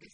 This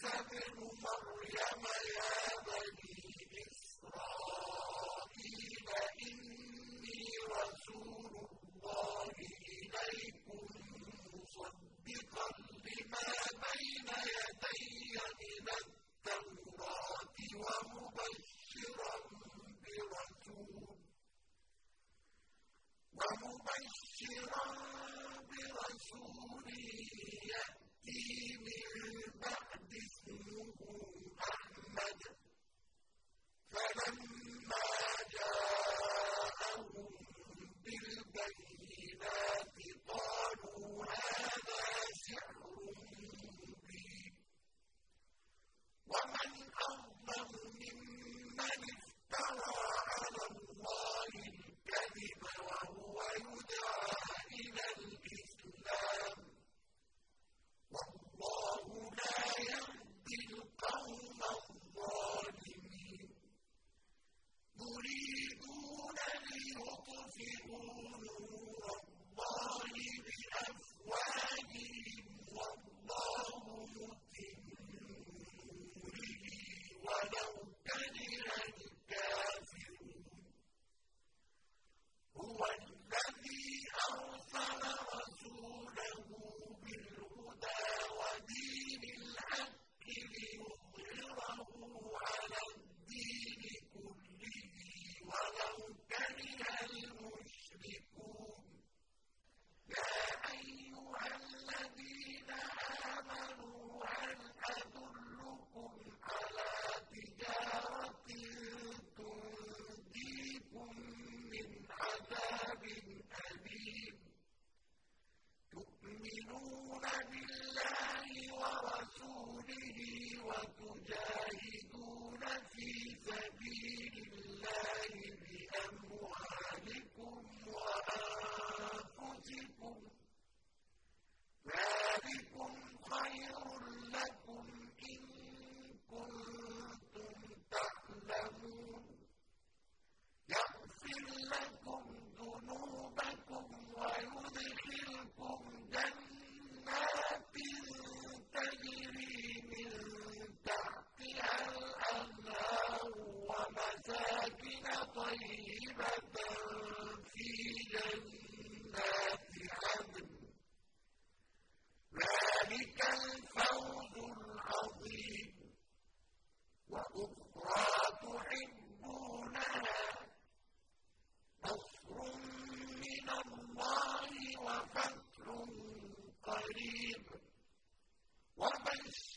عِيسَى ابْنُ مَرْيَمَ يَا بَنِي إِسْرَائِيلَ إِنِّي رَسُولُ اللَّهِ إِلَيْكُم مُّصَدِّقًا لِّمَا بَيْنَ يَدَيَّ مِنَ التَّوْرَاةِ وَمُبَشِّرًا بِرَسُولٍ ومبشرا برسول يأتي من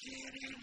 أجر